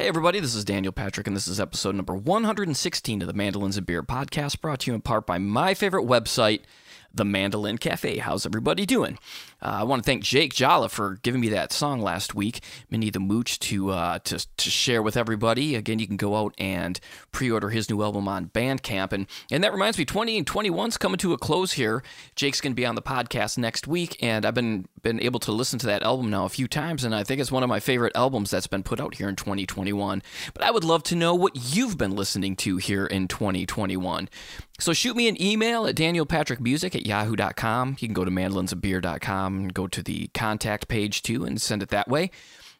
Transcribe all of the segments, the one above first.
Hey, everybody, this is Daniel Patrick, and this is episode number 116 of the Mandolins and Beer podcast, brought to you in part by my favorite website, the Mandolin Cafe. How's everybody doing? Uh, I want to thank Jake Jala for giving me that song last week, Minnie the Mooch, to, uh, to to share with everybody. Again, you can go out and pre-order his new album on Bandcamp, and and that reminds me, 20 and 21's coming to a close here. Jake's going to be on the podcast next week, and I've been been able to listen to that album now a few times, and I think it's one of my favorite albums that's been put out here in 2021. But I would love to know what you've been listening to here in 2021. So shoot me an email at danielpatrickmusic at yahoo.com. You can go to mandolinsandbeer.com and go to the contact page too and send it that way.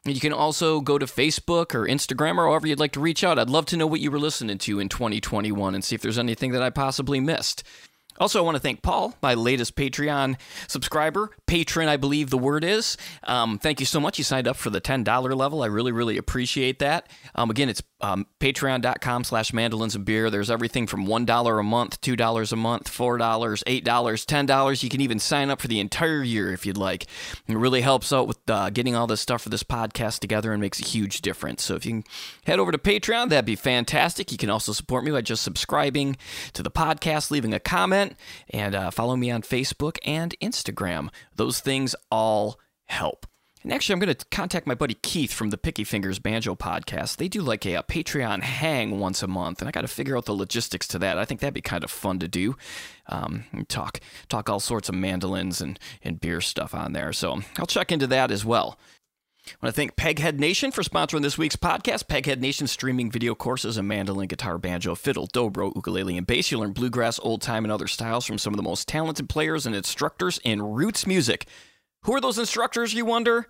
You can also go to Facebook or Instagram or however you'd like to reach out. I'd love to know what you were listening to in 2021 and see if there's anything that I possibly missed. Also, I want to thank Paul, my latest Patreon subscriber, patron, I believe the word is. Um, thank you so much. You signed up for the $10 level. I really, really appreciate that. Um, again, it's um, patreon.com slash mandolins and beer. There's everything from $1 a month, $2 a month, $4, $8, $10. You can even sign up for the entire year if you'd like. It really helps out with uh, getting all this stuff for this podcast together and makes a huge difference. So if you can head over to Patreon, that'd be fantastic. You can also support me by just subscribing to the podcast, leaving a comment, and uh, follow me on Facebook and Instagram. Those things all help. And actually, I'm going to contact my buddy Keith from the Picky Fingers Banjo podcast. They do like a, a Patreon hang once a month, and I got to figure out the logistics to that. I think that'd be kind of fun to do. Um, talk talk all sorts of mandolins and, and beer stuff on there. So I'll check into that as well. I want to thank Peghead Nation for sponsoring this week's podcast. Peghead Nation streaming video courses in mandolin, guitar, banjo, fiddle, dobro, ukulele, and bass. You'll learn bluegrass, old time, and other styles from some of the most talented players and instructors in roots music. Who are those instructors, you wonder?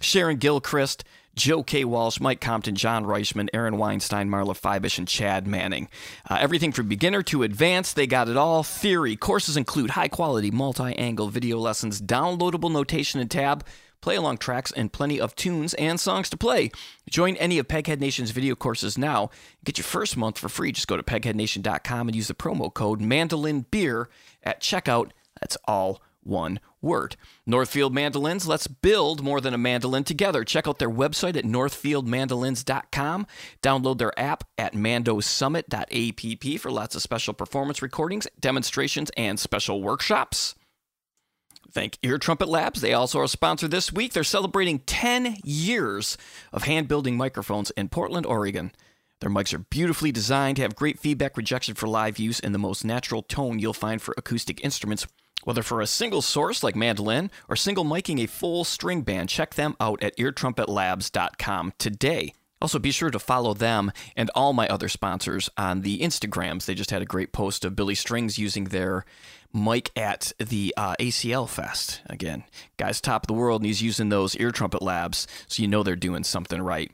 Sharon Gilchrist, Joe K. Walsh, Mike Compton, John Reischman, Aaron Weinstein, Marla Fibish, and Chad Manning. Uh, everything from beginner to advanced, they got it all. Theory. Courses include high quality multi angle video lessons, downloadable notation and tab, play along tracks, and plenty of tunes and songs to play. Join any of Peghead Nation's video courses now. Get your first month for free. Just go to pegheadnation.com and use the promo code MandolinBeer at checkout. That's all one word. Northfield Mandolins, let's build more than a mandolin together. Check out their website at northfieldmandolins.com. Download their app at mandosummit.app for lots of special performance recordings, demonstrations, and special workshops. Thank Ear Trumpet Labs. They also are a sponsor this week. They're celebrating 10 years of hand building microphones in Portland, Oregon. Their mics are beautifully designed, have great feedback rejection for live use, and the most natural tone you'll find for acoustic instruments whether for a single source like mandolin or single miking a full string band, check them out at eartrumpetLabs.com today. Also, be sure to follow them and all my other sponsors on the Instagrams. They just had a great post of Billy Strings using their mic at the uh, ACL Fest. Again, guy's top of the world, and he's using those ear trumpet labs, so you know they're doing something right.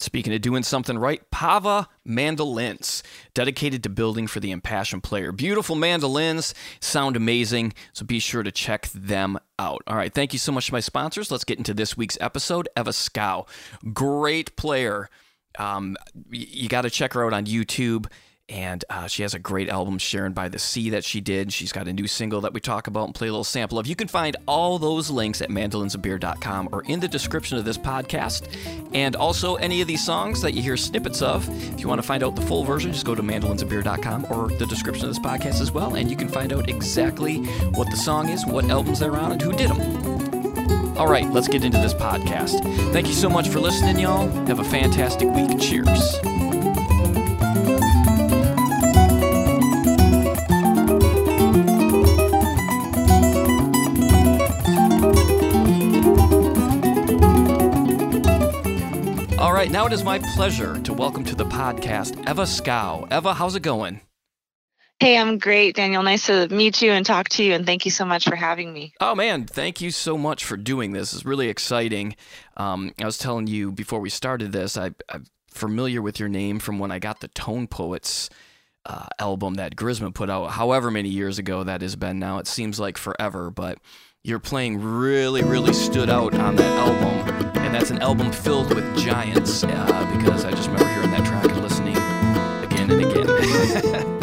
Speaking of doing something right, Pava mandolins, dedicated to building for the impassioned player. Beautiful mandolins, sound amazing, so be sure to check them out. All right, thank you so much to my sponsors. Let's get into this week's episode. Eva Scow, great player. Um, you got to check her out on YouTube and uh, she has a great album, Sharon by the Sea, that she did. She's got a new single that we talk about and play a little sample of. You can find all those links at mandolinsandbeer.com or in the description of this podcast. And also, any of these songs that you hear snippets of, if you want to find out the full version, just go to mandolinsandbeer.com or the description of this podcast as well. And you can find out exactly what the song is, what albums they're on, and who did them. All right, let's get into this podcast. Thank you so much for listening, y'all. Have a fantastic week. Cheers. Now it is my pleasure to welcome to the podcast Eva Scow. Eva, how's it going? Hey, I'm great, Daniel. Nice to meet you and talk to you, and thank you so much for having me. Oh, man, thank you so much for doing this. It's really exciting. Um, I was telling you before we started this, I, I'm familiar with your name from when I got the Tone Poets uh, album that Grisman put out, however many years ago that has been now. It seems like forever, but your playing really, really stood out on that album. And that's an album filled with giants uh, because I just remember hearing that track and listening again and again.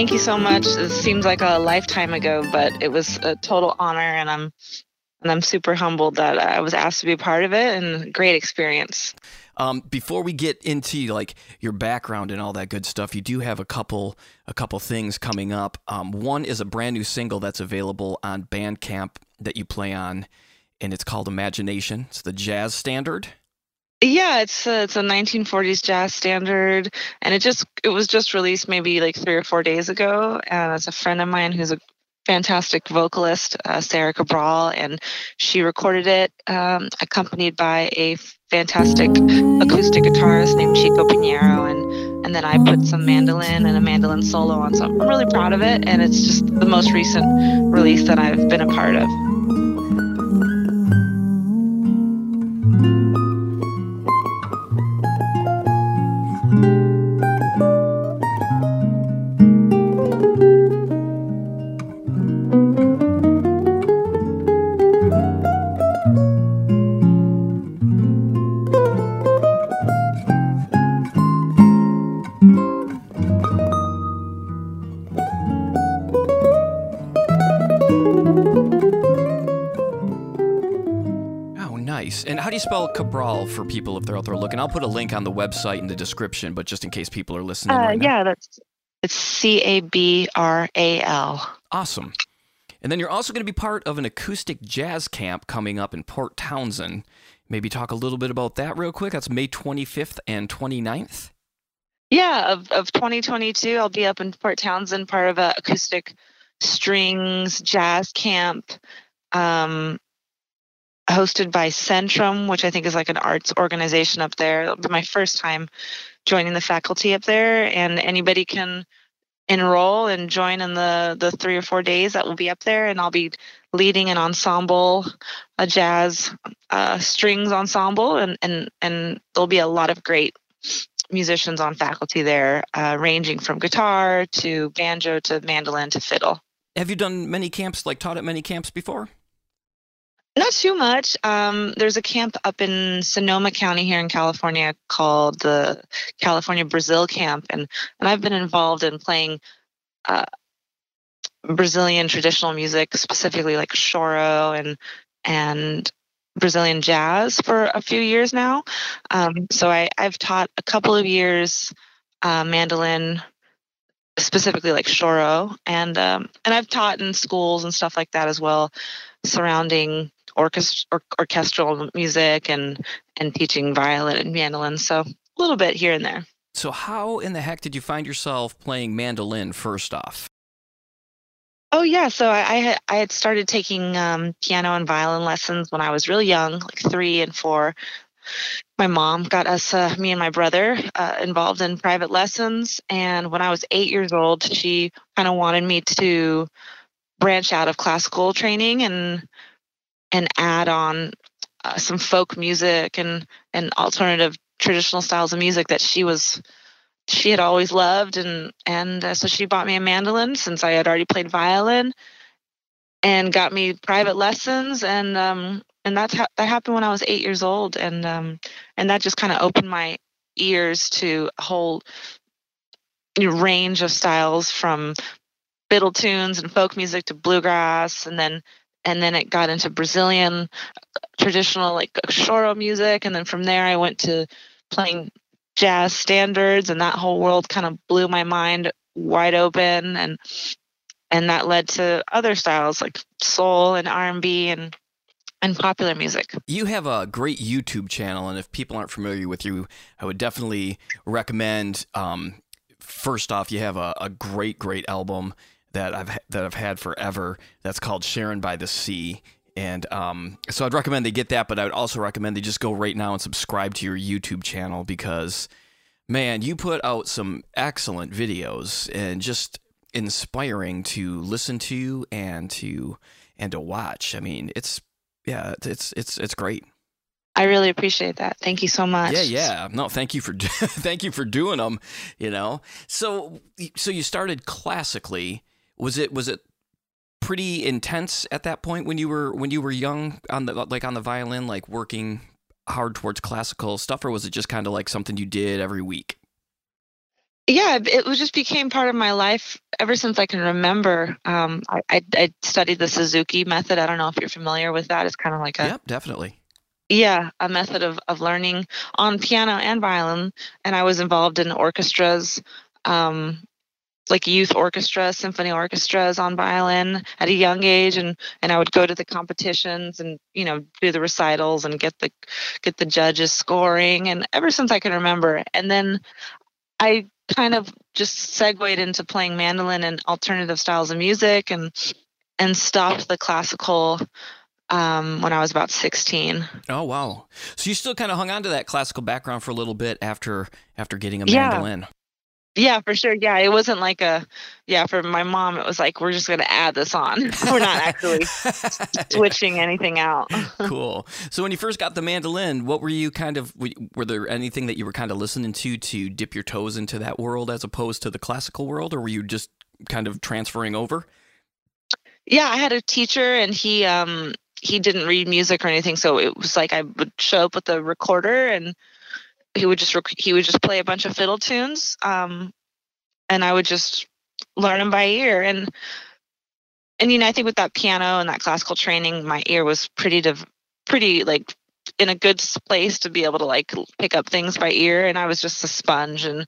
thank you so much. It seems like a lifetime ago, but it was a total honor, and I'm and I'm super humbled that I was asked to be a part of it, and great experience. Um, before we get into like your background and all that good stuff, you do have a couple a couple things coming up. Um, one is a brand new single that's available on Bandcamp that you play on, and it's called Imagination. It's the jazz standard. Yeah, it's a, it's a 1940s jazz standard, and it just it was just released maybe like three or four days ago. And it's a friend of mine who's a fantastic vocalist, uh, Sarah Cabral, and she recorded it um, accompanied by a fantastic acoustic guitarist named Chico Pinheiro, and and then I put some mandolin and a mandolin solo on. So I'm really proud of it, and it's just the most recent release that I've been a part of. Cabral for people if they're out there looking? I'll put a link on the website in the description, but just in case people are listening. Uh, right yeah, that's it's C A B R A L. Awesome. And then you're also going to be part of an acoustic jazz camp coming up in Port Townsend. Maybe talk a little bit about that real quick. That's May 25th and 29th. Yeah, of, of 2022, I'll be up in Port Townsend, part of a acoustic strings jazz camp. Um, hosted by Centrum, which I think is like an arts organization up there. It'll be my first time joining the faculty up there, and anybody can enroll and join in the the three or four days that will be up there. And I'll be leading an ensemble, a jazz uh, strings ensemble, and and and there'll be a lot of great musicians on faculty there, uh, ranging from guitar to banjo to mandolin to fiddle. Have you done many camps, like taught at many camps before? Not too much. Um, there's a camp up in Sonoma County here in California called the California Brazil Camp, and and I've been involved in playing uh, Brazilian traditional music, specifically like choro and and Brazilian jazz for a few years now. Um, so I, I've taught a couple of years uh, mandolin, specifically like choro, and um, and I've taught in schools and stuff like that as well, surrounding or- orchestral music and and teaching violin and mandolin. So a little bit here and there. So how in the heck did you find yourself playing mandolin first off? Oh yeah, so I I had, I had started taking um, piano and violin lessons when I was really young, like three and four. My mom got us, uh, me and my brother, uh, involved in private lessons, and when I was eight years old, she kind of wanted me to branch out of classical training and and add on uh, some folk music and and alternative traditional styles of music that she was she had always loved. And and uh, so she bought me a mandolin since I had already played violin and got me private lessons. And um and that's ha- that happened when I was 8 years old. And um and that just kind of opened my ears to a whole range of styles from fiddle tunes and folk music to bluegrass and then and then it got into Brazilian traditional like choro music, and then from there I went to playing jazz standards, and that whole world kind of blew my mind wide open, and and that led to other styles like soul and R and B and and popular music. You have a great YouTube channel, and if people aren't familiar with you, I would definitely recommend. Um, first off, you have a, a great, great album that I've that I've had forever. That's called Sharon by the Sea. And um, so I'd recommend they get that, but I would also recommend they just go right now and subscribe to your YouTube channel because, man, you put out some excellent videos and just inspiring to listen to and to and to watch. I mean, it's yeah, it's it's it's great. I really appreciate that. Thank you so much. Yeah, yeah. No, thank you for thank you for doing them. You know, so so you started classically was it was it pretty intense at that point when you were when you were young on the like on the violin, like working hard towards classical stuff, or was it just kind of like something you did every week? yeah it was just became part of my life ever since i can remember. Um, I, I, I, studied the suzuki method. I don't know if you're familiar with that. It's kind of like a yep definitely. Yeah a method of, of learning on piano and violin and i was involved in orchestras um, like youth orchestra symphony orchestras on violin at a young age and and i would go to the competitions and you know do the recitals and get the get the judges scoring and ever since i can remember and then i kind of just segued into playing mandolin and alternative styles of music and and stopped the classical um, when I was about 16. Oh wow! So you still kind of hung on to that classical background for a little bit after after getting a mandolin. Yeah. Yeah, for sure. Yeah, it wasn't like a yeah, for my mom it was like we're just going to add this on. we're not actually switching anything out. cool. So when you first got the mandolin, what were you kind of were there anything that you were kind of listening to to dip your toes into that world as opposed to the classical world or were you just kind of transferring over? Yeah, I had a teacher and he um he didn't read music or anything, so it was like I would show up with a recorder and he would just rec- he would just play a bunch of fiddle tunes um, and i would just learn them by ear. And and you know i think with that piano and that classical training my ear was pretty div- pretty like in a good place to be able to like pick up things by ear and i was just a sponge. And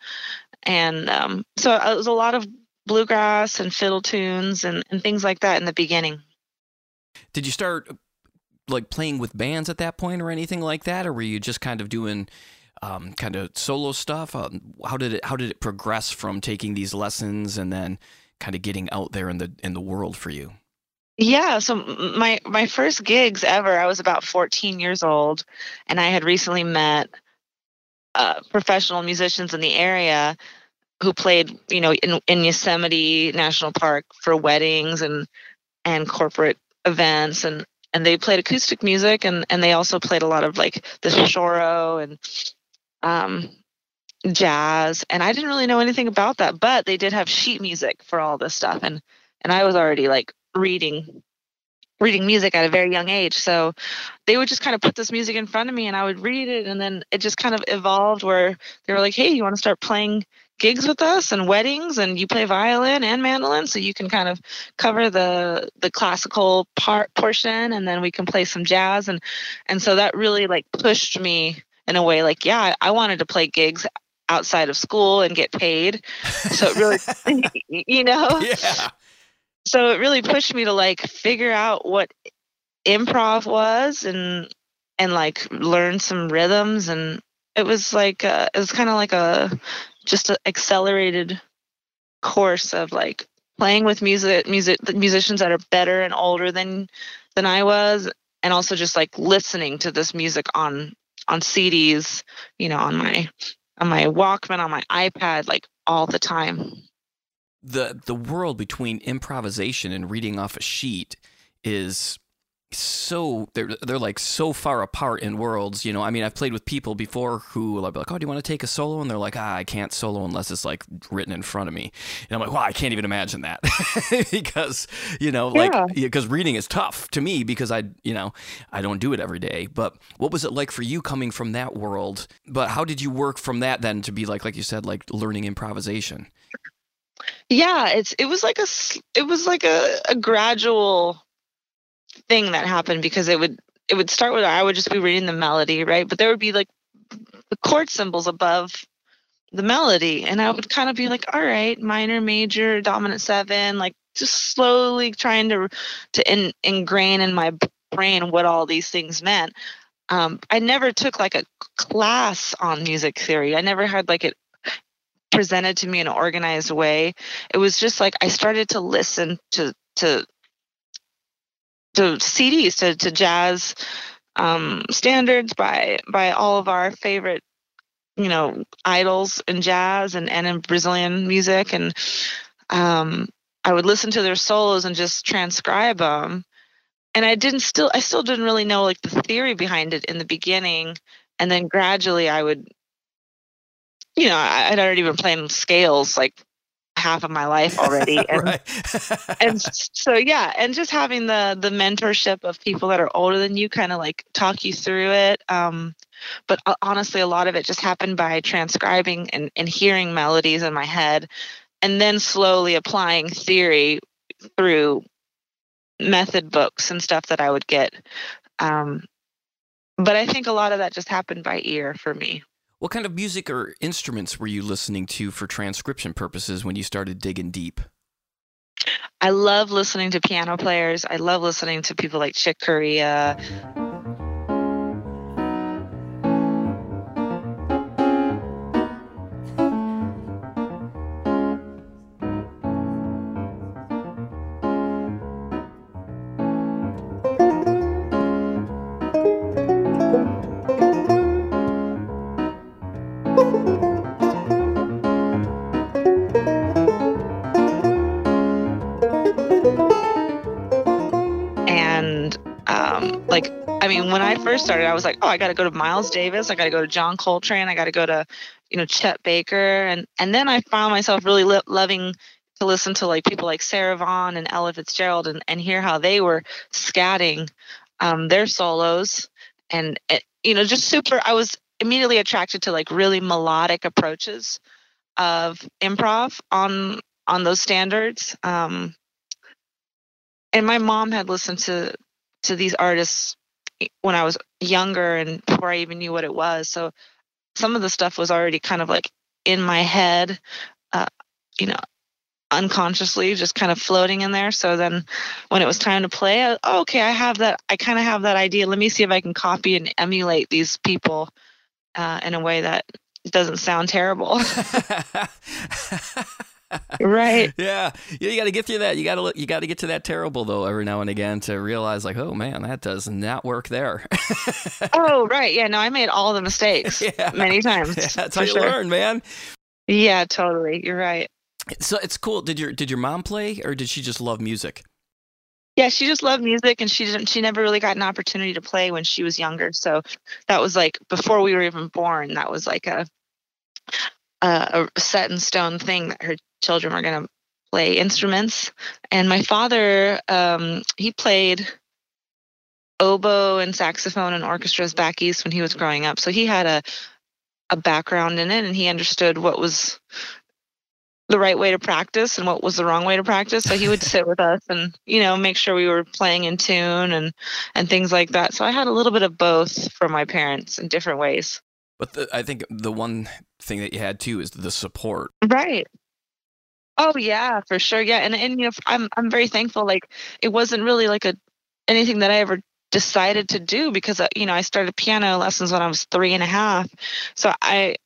and um, so it was a lot of bluegrass and fiddle tunes and, and things like that in the beginning. Did you start like playing with bands at that point or anything like that or were you just kind of doing um, kind of solo stuff? Um, how did it how did it progress from taking these lessons and then kind of getting out there in the in the world for you? Yeah, so my my first gigs ever, I was about 14 years old, and I had recently met uh, professional musicians in the area who played, you know, in, in Yosemite National Park for weddings and and corporate events, and and they played acoustic music, and and they also played a lot of like the choro and um, jazz, and I didn't really know anything about that. But they did have sheet music for all this stuff, and and I was already like reading reading music at a very young age. So they would just kind of put this music in front of me and I would read it and then it just kind of evolved where they were like, "Hey, you want to start playing gigs with us and weddings and you play violin and mandolin so you can kind of cover the the classical part portion and then we can play some jazz and and so that really like pushed me in a way like yeah i wanted to play gigs outside of school and get paid. So it really you know? Yeah. So it really pushed me to like figure out what improv was and and like learn some rhythms. And it was like uh, it was kind of like a just an accelerated course of like playing with music music musicians that are better and older than than I was and also just like listening to this music on on CDs, you know, on my on my Walkman, on my iPad, like all the time. The the world between improvisation and reading off a sheet is so they're they're like so far apart in worlds. You know, I mean, I've played with people before who be like, "Oh, do you want to take a solo?" And they're like, "Ah, I can't solo unless it's like written in front of me." And I'm like, "Wow, I can't even imagine that," because you know, like because reading is tough to me because I, you know, I don't do it every day. But what was it like for you coming from that world? But how did you work from that then to be like, like you said, like learning improvisation? Yeah, it's it was like a it was like a, a gradual thing that happened because it would it would start with I would just be reading the melody, right? But there would be like the chord symbols above the melody and I would kind of be like, all right, minor, major, dominant seven, like just slowly trying to to in, ingrain in my brain what all these things meant. Um, I never took like a class on music theory. I never had like it presented to me in an organized way. It was just like I started to listen to to to CDs to, to jazz um, standards by by all of our favorite you know idols in jazz and, and in Brazilian music. And um, I would listen to their solos and just transcribe them and I didn't still I still didn't really know like the theory behind it in the beginning. And then gradually I would you know I, I'd already been playing scales like half of my life already. And, and so yeah, and just having the the mentorship of people that are older than you kind of like talk you through it. Um, but uh, honestly, a lot of it just happened by transcribing and, and hearing melodies in my head and then slowly applying theory through method books and stuff that I would get. Um, but I think a lot of that just happened by ear for me. What kind of music or instruments were you listening to for transcription purposes when you started digging deep? I love listening to piano players. I love listening to people like Chick Corea, first started, I was like, oh, I got to go to Miles Davis, I got to go to John Coltrane, I got to go to, you know, Chet Baker, and and then I found myself really lo- loving to listen to like people like Sarah Vaughan and Ella Fitzgerald and and hear how they were scatting um, their solos, and it, eh, you know, just super. I was immediately attracted to like really melodic approaches of improv on on those standards. Um, and my mom had listened to to these artists when I was younger and before I even knew what it was. So some of the stuff was already kind of like in my head, uh, you know, unconsciously just kind of floating in there. So then when it was time to play, I, oh, okay, I have that, I kind of have that idea. Let me see if I can copy and emulate these people uh, in a way that doesn't sound terrible. right. Yeah. You got to get through that. You got to you got to get to that terrible though every now and again to realize like, oh man, that does not work there. oh right. Yeah. No, I made all the mistakes yeah. many times. Yeah, that's how you sure. learn, man. Yeah. Totally. You're right. So it's cool. Did your did your mom play or did she just love music? Yeah, she just loved music, and she didn't. She never really got an opportunity to play when she was younger. So that was like before we were even born. That was like a a, a set in stone thing that her children were going to play instruments. And my father, um, he played oboe and saxophone and orchestras back east when he was growing up. So he had a a background in it and he understood what was the right way to practice and what was the wrong way to practice. So he would sit with us and, you know, make sure we were playing in tune and and things like that. So I had a little bit of both from my parents in different ways. But the, I think the one thing that you had too is the support. Right. Oh yeah, for sure. Yeah, and and you know, I'm I'm very thankful. Like it wasn't really like a anything that I ever decided to do because uh, you know I started piano lessons when I was three and a half. So I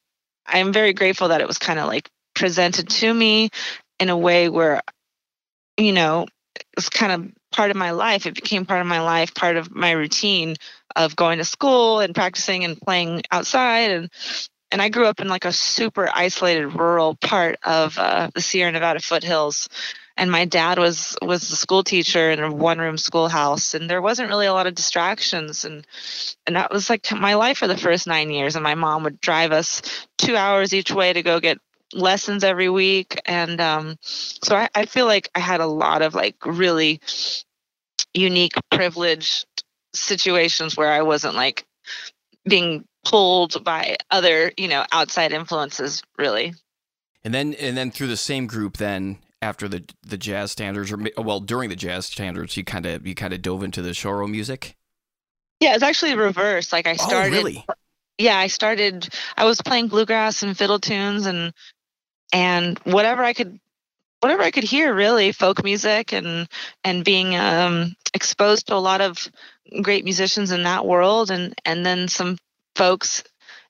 I am very grateful that it was kind of like presented to me in a way where you know it was kind of part of my life. It became part of my life, part of my routine of going to school and practicing and playing outside and and I grew up in like a super isolated rural part of uh, the Sierra Nevada foothills. And my dad was was the school teacher in a one room schoolhouse, and there wasn't really a lot of distractions, and and that was like my life for the first nine years. And my mom would drive us two hours each way to go get lessons every week, and um, so I, I feel like I had a lot of like really unique, privileged situations where I wasn't like being pulled by other you know outside influences really. And then and then through the same group then after the the jazz standards or well during the jazz standards you kind of you kind of dove into the choro music? Yeah it's actually reverse. Like i oh, started oh, really? yeah i started i was playing bluegrass and fiddle tunes and and whatever i could whatever i could hear really folk music and and being um exposed to a lot of great musicians in that world and and then some folks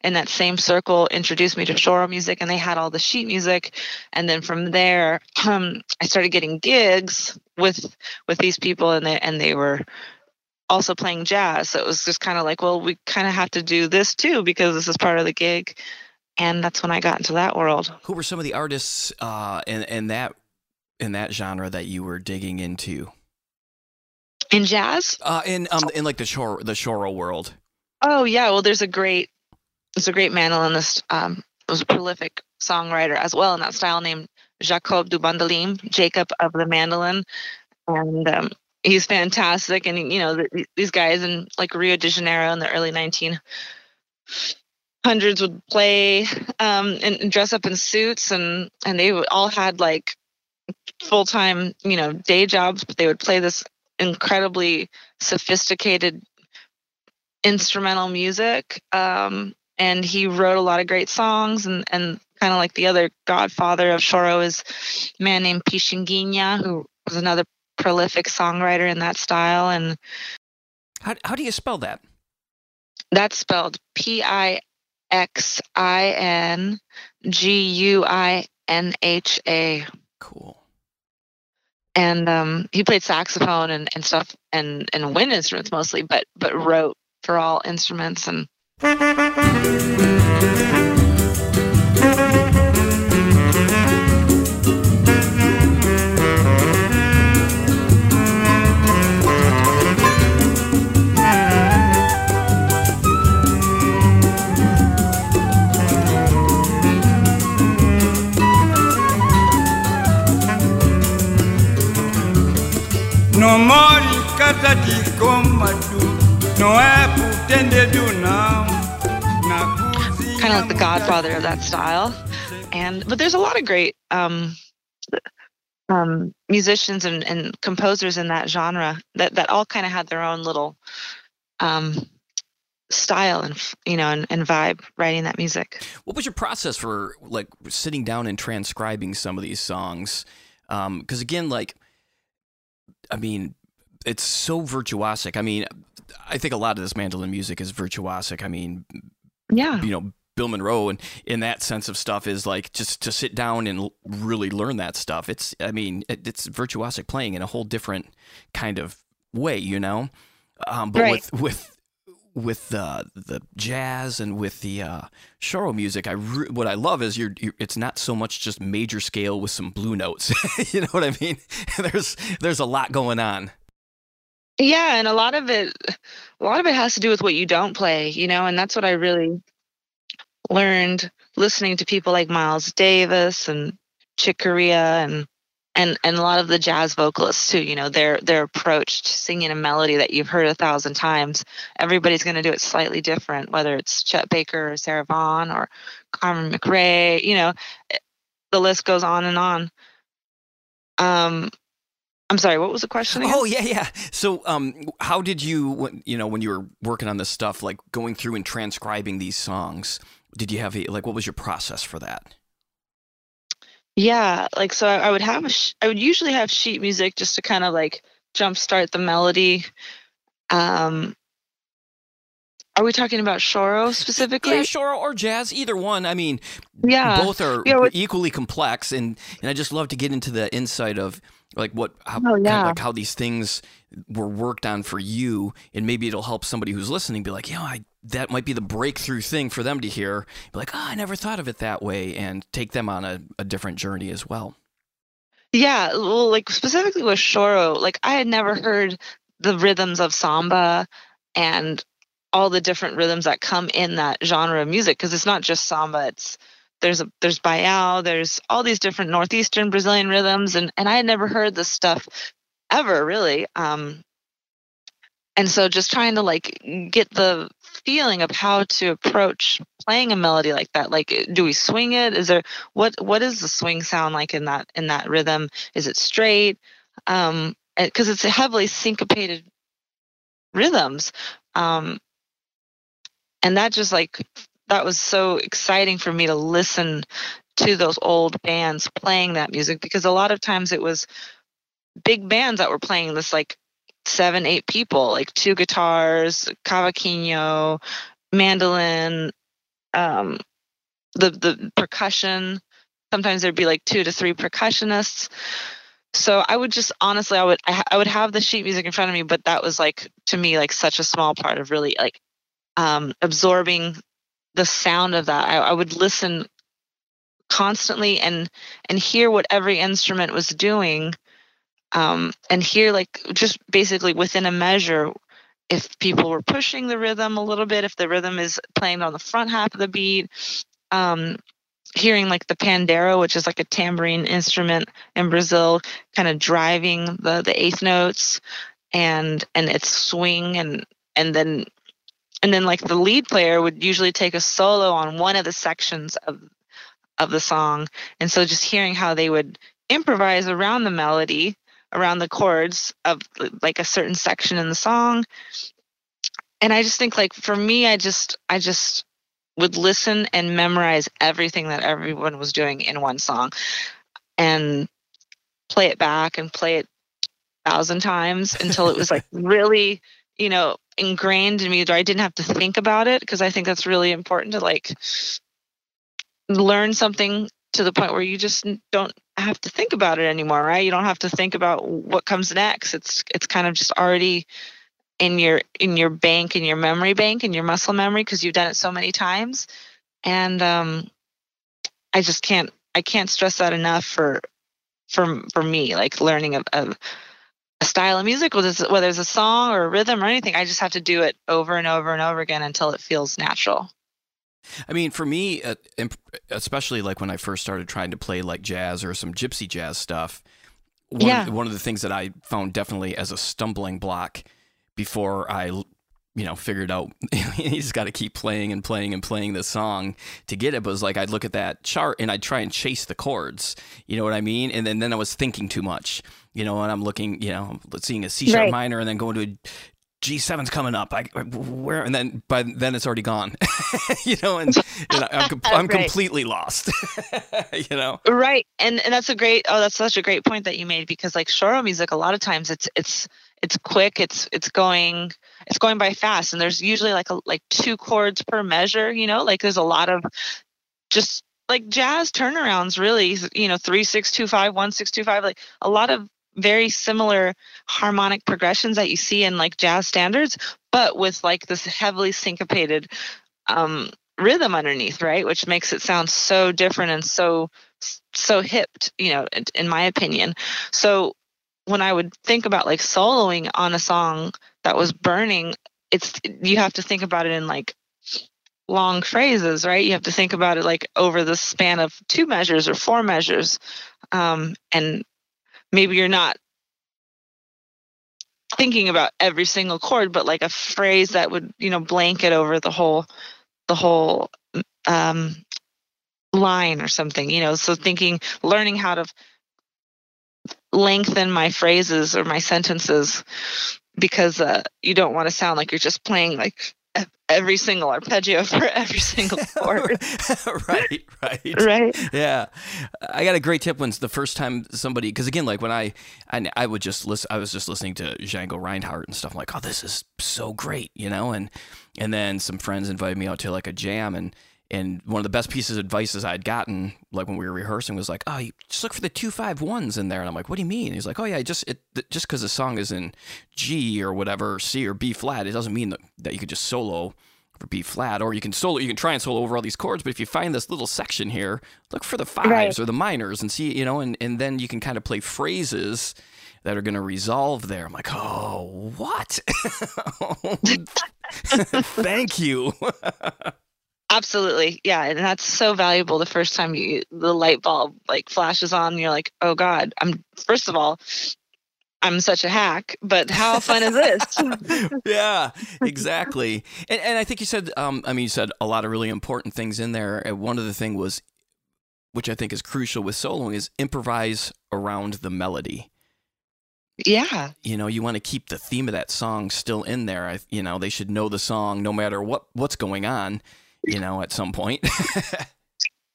in that same circle introduced me to choro music and they had all the sheet music. And then from there um, i started getting gigs with with these people and they and they were also playing jazz. So it was just kind of like well we kind of have to do this too because this is part of the gig and that's when i got into that world. Who were some of the artists uh in, in that in that genre that you were digging into? In jazz? Uh in um in like the choro the choro world. Oh yeah, well there's a great there's a great mandolinist um was a prolific songwriter as well in that style named Jacob do Bandolim, Jacob of the mandolin, and um, he's fantastic. And you know the, these guys in like Rio de Janeiro in the early 1900s would play um, and, and dress up in suits, and and they all had like full time you know day jobs, but they would play this incredibly sophisticated instrumental music. Um, and he wrote a lot of great songs and, and kind of like the other godfather of Choro is a man named Pixinguinha, who was another prolific songwriter in that style. And how, how do you spell that? That's spelled P I X I N G U I N H A. Cool. And um, he played saxophone and, and stuff and, and wind instruments mostly, but but wrote for all instruments and do não. Kind of like the godfather of that style, and but there's a lot of great um, um, musicians and, and composers in that genre that that all kind of had their own little um, style and you know and, and vibe writing that music. What was your process for like sitting down and transcribing some of these songs? Because um, again, like I mean, it's so virtuosic. I mean, I think a lot of this mandolin music is virtuosic. I mean, yeah, you know, Bill Monroe and in that sense of stuff is like just to sit down and really learn that stuff. It's, I mean, it, it's virtuosic playing in a whole different kind of way, you know. Um, but right. with with with the the jazz and with the uh, music, I re- what I love is you're, you're, it's not so much just major scale with some blue notes. you know what I mean? there's there's a lot going on. Yeah, and a lot of it a lot of it has to do with what you don't play, you know, and that's what I really learned listening to people like Miles Davis and Chick Corea and and and a lot of the jazz vocalists too you know their their approach to singing a melody that you've heard a thousand times everybody's going to do it slightly different whether it's chet baker or sarah vaughan or carmen mcrae you know eh, the list goes on and on. Um i'm sorry what was the question again? oh yeah yeah so um how did you you know when you were working on this stuff like going through and transcribing these songs did you have a like what was your process for that yeah, like so I, would have a sh- I would usually have sheet music just to kind of like jumpstart the melody. Um are we talking about choro specifically? Yeah, choro or jazz, either one. I mean, yeah, both are yeah, equally complex, and and I just love to get into the insight of like what how oh, yeah. kind of like how these things were worked on for you, and maybe it'll help somebody who's listening be like, yeah I that might be the breakthrough thing for them to hear. Be like, oh, I never thought of it that way, and take them on a, a different journey as well. Yeah, well, like specifically with choro like I had never heard the rhythms of samba and all the different rhythms that come in that genre of music because it's not just samba. It's there's a there's baião, there's all these different northeastern Brazilian rhythms, and and I had never heard this stuff ever really. Um, and so just trying to like get the feeling of how to approach playing a melody like that like do we swing it is there what what is the swing sound like in that in that rhythm is it straight um because it's a heavily syncopated rhythms um and that just like that was so exciting for me to listen to those old bands playing that music because a lot of times it was big bands that were playing this like seven, eight people, like two guitars, cavaquinho, mandolin, um, the the percussion. Sometimes there'd be like two to three percussionists. So I would just honestly, I would I, I would have the sheet music in front of me, but that was like to me like such a small part of really like um, absorbing the sound of that. I, I would listen constantly and and hear what every instrument was doing um, and hear like just basically within a measure if people were pushing the rhythm a little bit if the rhythm is playing on the front half of the beat um, hearing like the pandeiro, which is like a tambourine instrument in Brazil, kind of driving the the eighth notes, and and its swing and and then and then like the lead player would usually take a solo on one of the sections of of the song. And so just hearing how they would improvise around the melody around the chords of like a certain section in the song. And i just think like for me i just i just would listen and memorize everything that everyone was doing in one song and play it back and play it a thousand times until it was like really you know ingrained in me that i didn't have to think about it because i think that's really important to like learn something to the point where you just don't have to think about it anymore right? You don't have to think about what comes next. It's it's kind of just already in your in your bank in your memory bank in your muscle memory because you've done it so many times. And um i just can't i can't stress that enough for for for me like learning of, a, a style of music whether it's, a song or a rhythm or anything i just have to do it over and over and over again until it feels natural I mean, for me, uh, especially like when I first started trying to play like jazz or some gypsy jazz stuff, one, yeah. one of the things that I found definitely as a stumbling block before I, you know, figured out you just got to keep playing and playing and playing this song to get it But it was like I'd look at that chart and I'd try and chase the chords. You know what I mean? And then, then I was thinking too much you know, and I'm looking, you know, seeing a C sharp right. minor and then going to a G7's coming up. I where and then by then it's already gone. you know, and, and I'm I'm right. completely lost. you know. Right. And and that's a great oh that's such a great point that you made because like choro music a lot of times it's it's it's quick, it's it's going it's going by fast and there's usually like a like two chords per measure, you know? Like there's a lot of just like jazz turnarounds really, you know, three six two five, one six two five, like a lot of very similar harmonic progressions that you see in like jazz standards, but with like this heavily syncopated um, rhythm underneath, right? Which makes it sound so different and so so hipped, you know, in, in my opinion. So when I would think about like soloing on a song that was burning, it's you have to think about it in like long phrases, right? You have to think about it like over the span of two measures or four measures. Um, and maybe you're not thinking about every single chord but like a phrase that would you know blanket over the whole the whole um, line or something you know so thinking learning how to lengthen my phrases or my sentences because uh, you don't want to sound like you're just playing like every single arpeggio for every single chord. right, right, right. Yeah, I got a great tip when the first time somebody, because again, like when I, I, I would just listen, I was just listening to Django Reinhardt and stuff. I'm like, oh, this is so great, you know, and and then some friends invited me out to like a jam and and one of the best pieces of advice I'd gotten, like when we were rehearsing, was like, "Oh, you just look for the two five ones in there." And I'm like, "What do you mean?" And he's like, "Oh yeah, just it just because the song is in G or whatever, C or B flat, it doesn't mean that, that you could just solo for B flat, or you can solo, you can try and solo over all these chords. But if you find this little section here, look for the fives right. or the minors and see, you know, and and then you can kind of play phrases." that are going to resolve there. I'm like, oh, what? Thank you. Absolutely. Yeah. And that's so valuable the first time you the light bulb like flashes on you're like, oh God, I'm first of all, I'm such a hack, but how fun is this? yeah, exactly. And, and I think you said, um, I mean, you said a lot of really important things in there. And one of the thing was, which I think is crucial with soloing, is improvise around the melody. Yeah. You know, you want to keep the theme of that song still in there. I, you know, they should know the song no matter what what's going on you know, at some point.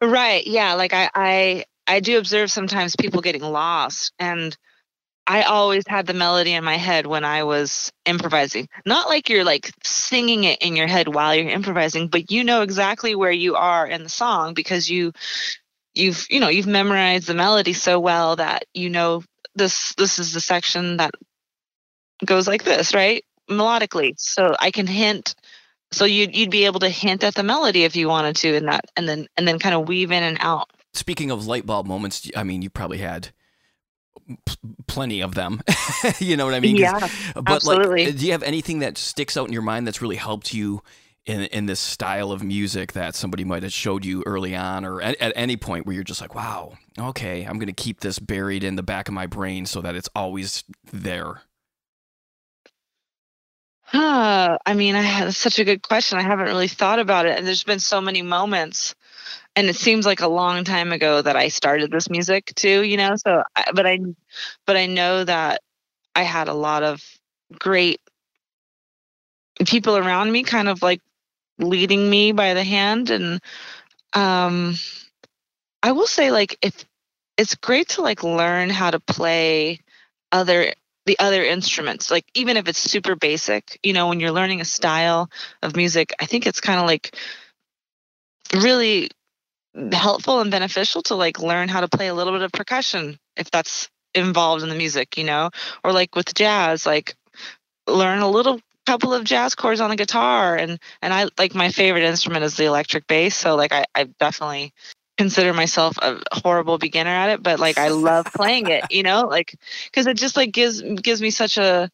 right. Yeah. Like I, I, I do observe sometimes people getting lost and I always had the melody in my head when I was improvising. Not like you're like singing it in your head while you're improvising, but you know exactly where you are in the song because you you've you know you've memorized the melody so well that you know this this is the section that goes like this, right? Melodically. So I can hint so you'd you'd be able to hint at the melody if you wanted to in that and then and then kind of weave in and out speaking of light bulb moments i mean you probably had p- plenty of them you know what i mean yeah but absolutely. like do you have anything that sticks out in your mind that's really helped you in in this style of music that somebody might have showed you early on, or at, at any point where you're just like, wow, okay, I'm gonna keep this buried in the back of my brain so that it's always there. Huh. I mean, I had such a good question. I haven't really thought about it, and there's been so many moments, and it seems like a long time ago that I started this music too. You know, so but I, but I know that I had a lot of great people around me, kind of like leading me by the hand, and um, I will say like if it's great to like learn how to play other the other instruments like even if it's super basic you know when you're learning a style of music i think it's kind of like really helpful and beneficial to like learn how to play a little bit of percussion if that's involved in the music you know? Or like with jazz like learn a little couple of jazz chords on the guitar and and i like my favorite instrument is the electric bass so like i, I definitely consider myself a horrible beginner at it but like i love playing it you know like because it just like gives gives me such a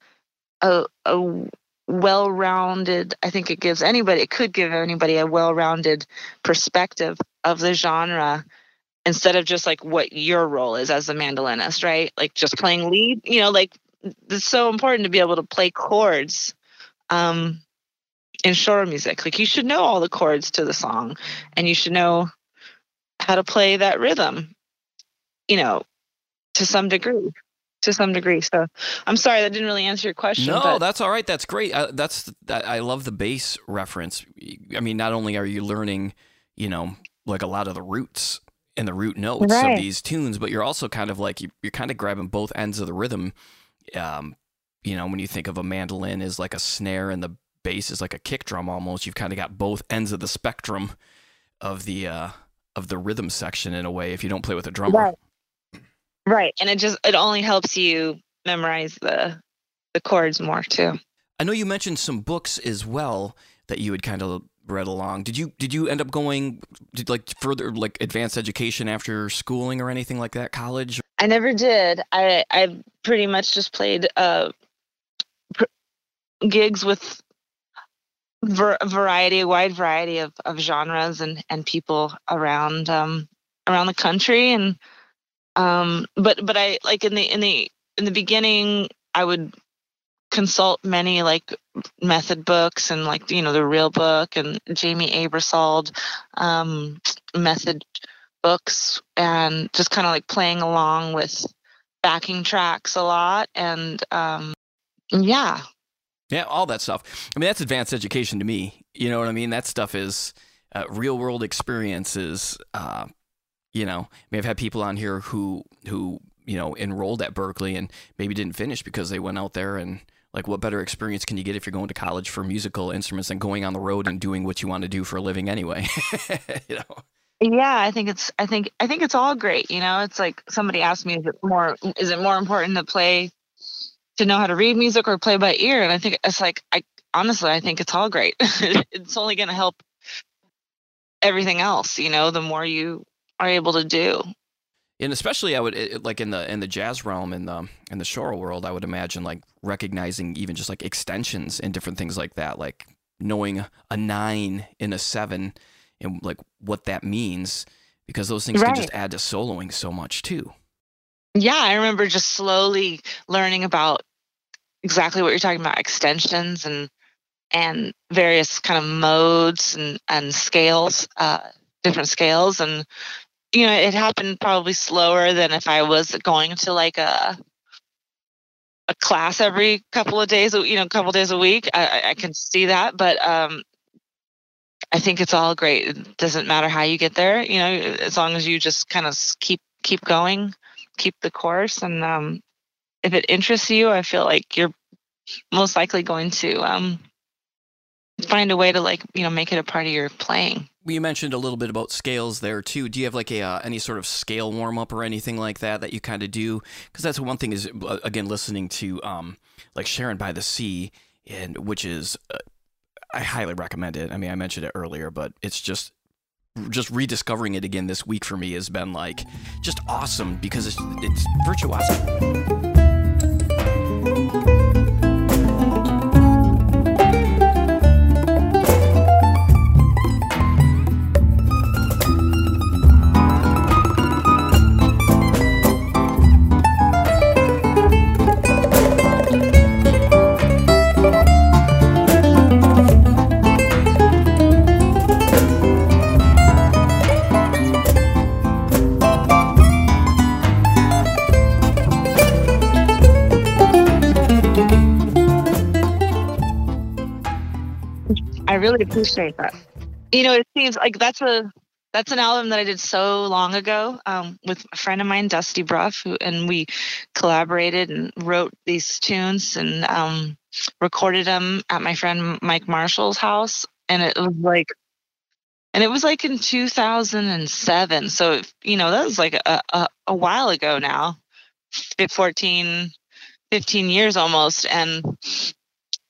a, a well-rounded i think it gives anybody it could give anybody a well-rounded perspective of the genre instead of just like what your role is as a mandolinist right? Like just playing lead you know like it's so important to be able to play chords um in choro music. Like you should know all the chords to the song and you should know how to play that rhythm you know to some degree to some degree so i'm sorry that didn't really answer your question No, but that's all right. That's great. Uh, that's that, I love the bass reference. I mean, not only are you learning, you know, like a lot of the roots and the root notes Right. of these tunes, but you're also kind of like you, you're kind of grabbing both ends of the rhythm. Um, you know, when you think of a mandolin as like a snare and the bass is like a kick drum almost, you've kind of got both ends of the spectrum of the uh, of the rhythm section in a way. If you don't play with a drummer, Right. right and it just it only helps you memorize the the chords more too I know you mentioned some books as well that you had kind of read along. Did you did you end up going did like further like advanced education after schooling or anything like that? College? I never did. I I pretty much just played uh pr- gigs with ver- variety, a wide variety of, of genres and and people around um around the country. And um but but I like in the in the in the beginning I would consult many like method books and like you know the real book and Jamey Aebersold um method books and just kind of like playing along with backing tracks a lot. And um yeah Yeah, all that stuff. I mean, that's advanced education to me. You know what I mean? That stuff is uh, real world experiences. Uh, you know, I mean, I've had people on here who who you know enrolled at Berklee and maybe didn't finish because they went out there and like what better experience can you get if you're going to college for musical instruments than going on the road and doing what you want to do for a living anyway? you know. yeah i think it's i think i think it's all great you know it's like somebody asked me is it more is it more important to play to know how to read music or play by ear. And i think it's like i honestly i think it's all great. It's only going to help everything else you know the more you are able to do. And especially I would it, like in the in the jazz realm in the in the choro world, I would imagine like recognizing even just like extensions and different things like that, like knowing a nine in a seven and like what that means, because those things can just add to soloing so much too. Yeah, I remember just slowly learning about exactly what you're talking about extensions and and various kind of modes and and scales, uh, different scales, and you know it happened probably slower than if I was going to like a a class every couple of days, you know, a couple days a week. I, I- can see that, but um, I think it's all great. It doesn't matter how you get there, you know, as long as you just kind of keep keep going keep the course and um, if it interests you i feel like you're most likely going to um, find a way to like you know make it a part of your playing You mentioned a little bit about scales there too. Do you have like a uh, any sort of scale warm up or anything like that that you kind of do? Because that's one thing is uh, again listening to um like Sharon by the Sea, and which is uh, I highly recommend it. I mean, I mentioned it earlier, but it's just just rediscovering it again this week for me has been like just awesome because it's it's virtuosic. Really appreciate that. You know, it seems like that's a that's an album that I did so long ago um, with a friend of mine, Dusty Brough, who, and we collaborated and wrote these tunes and um, recorded them at my friend Mike Marshall's house. And it was like, and it was like in 2007. So, you know, that was like a, a, a while ago now, 14, 15 years almost. And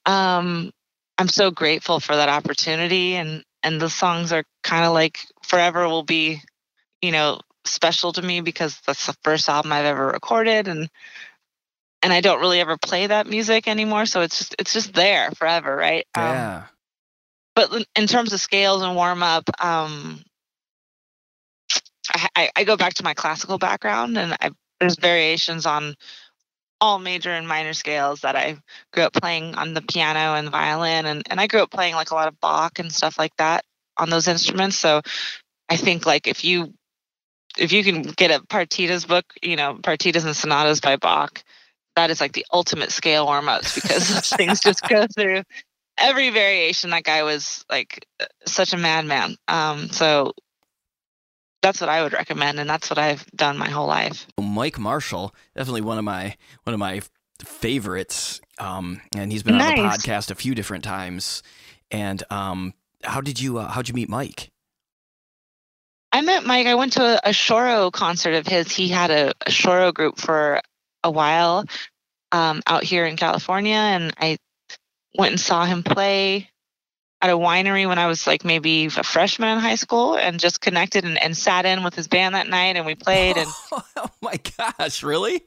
um, I'm so grateful for that opportunity. And, and the songs are kind of like forever will be, you know, special to me because that's the first album I've ever recorded and and I don't really ever play that music anymore. So it's just it's just there forever, right? Um, yeah. Um, but in terms of scales and warm up, um, I, I, go back to my classical background, and I, there's variations on all major and minor scales that I grew up playing on the piano and violin, and and I grew up playing like a lot of Bach and stuff like that on those instruments. So I think like if you if you can get a partitas book, you know, partitas and sonatas by Bach, that is like the ultimate scale warm ups because things just go through every variation. That guy was like such a madman. Um, so that's what I would recommend, and that's what I've done my whole life. Mike Marshall, definitely one of my one of my favorites, um, and he's been nice. on the podcast a few different times. And um, how did you uh, how'd you meet Mike? I met Mike. I went to a, a Choro concert of his. He had a, a Choro group for a while um, out here in California, and I went and saw him play at a winery when I was like maybe a freshman in high school, and just connected and, and sat in with his band that night, and we played. And oh my gosh, really?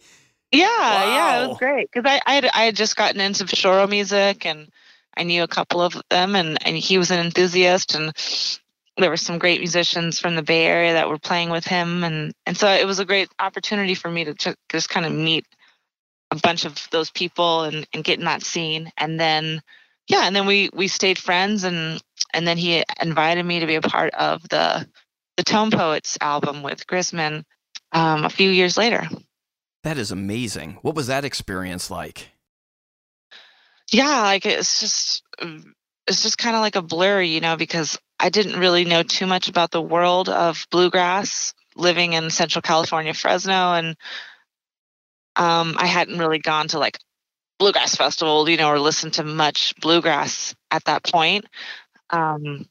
Yeah, wow. yeah, it was great because I I had, I had just gotten into Choro music and I knew a couple of them, and and he was an enthusiast, and there were some great musicians from the Bay Area that were playing with him, and and so it was a great opportunity for me to, to just kind of meet a bunch of those people and and get in that scene, and then yeah, and then we we stayed friends, and and then he invited me to be a part of the the Tone Poets album with Grisman um, a few years later. That is amazing. What was that experience like? Yeah, like it's just it's just kind of like a blur, you know, because I didn't really know too much about the world of bluegrass living in Central California, Fresno, and um, I hadn't really gone to like bluegrass festival, you know, or listen to much bluegrass at that point. Um,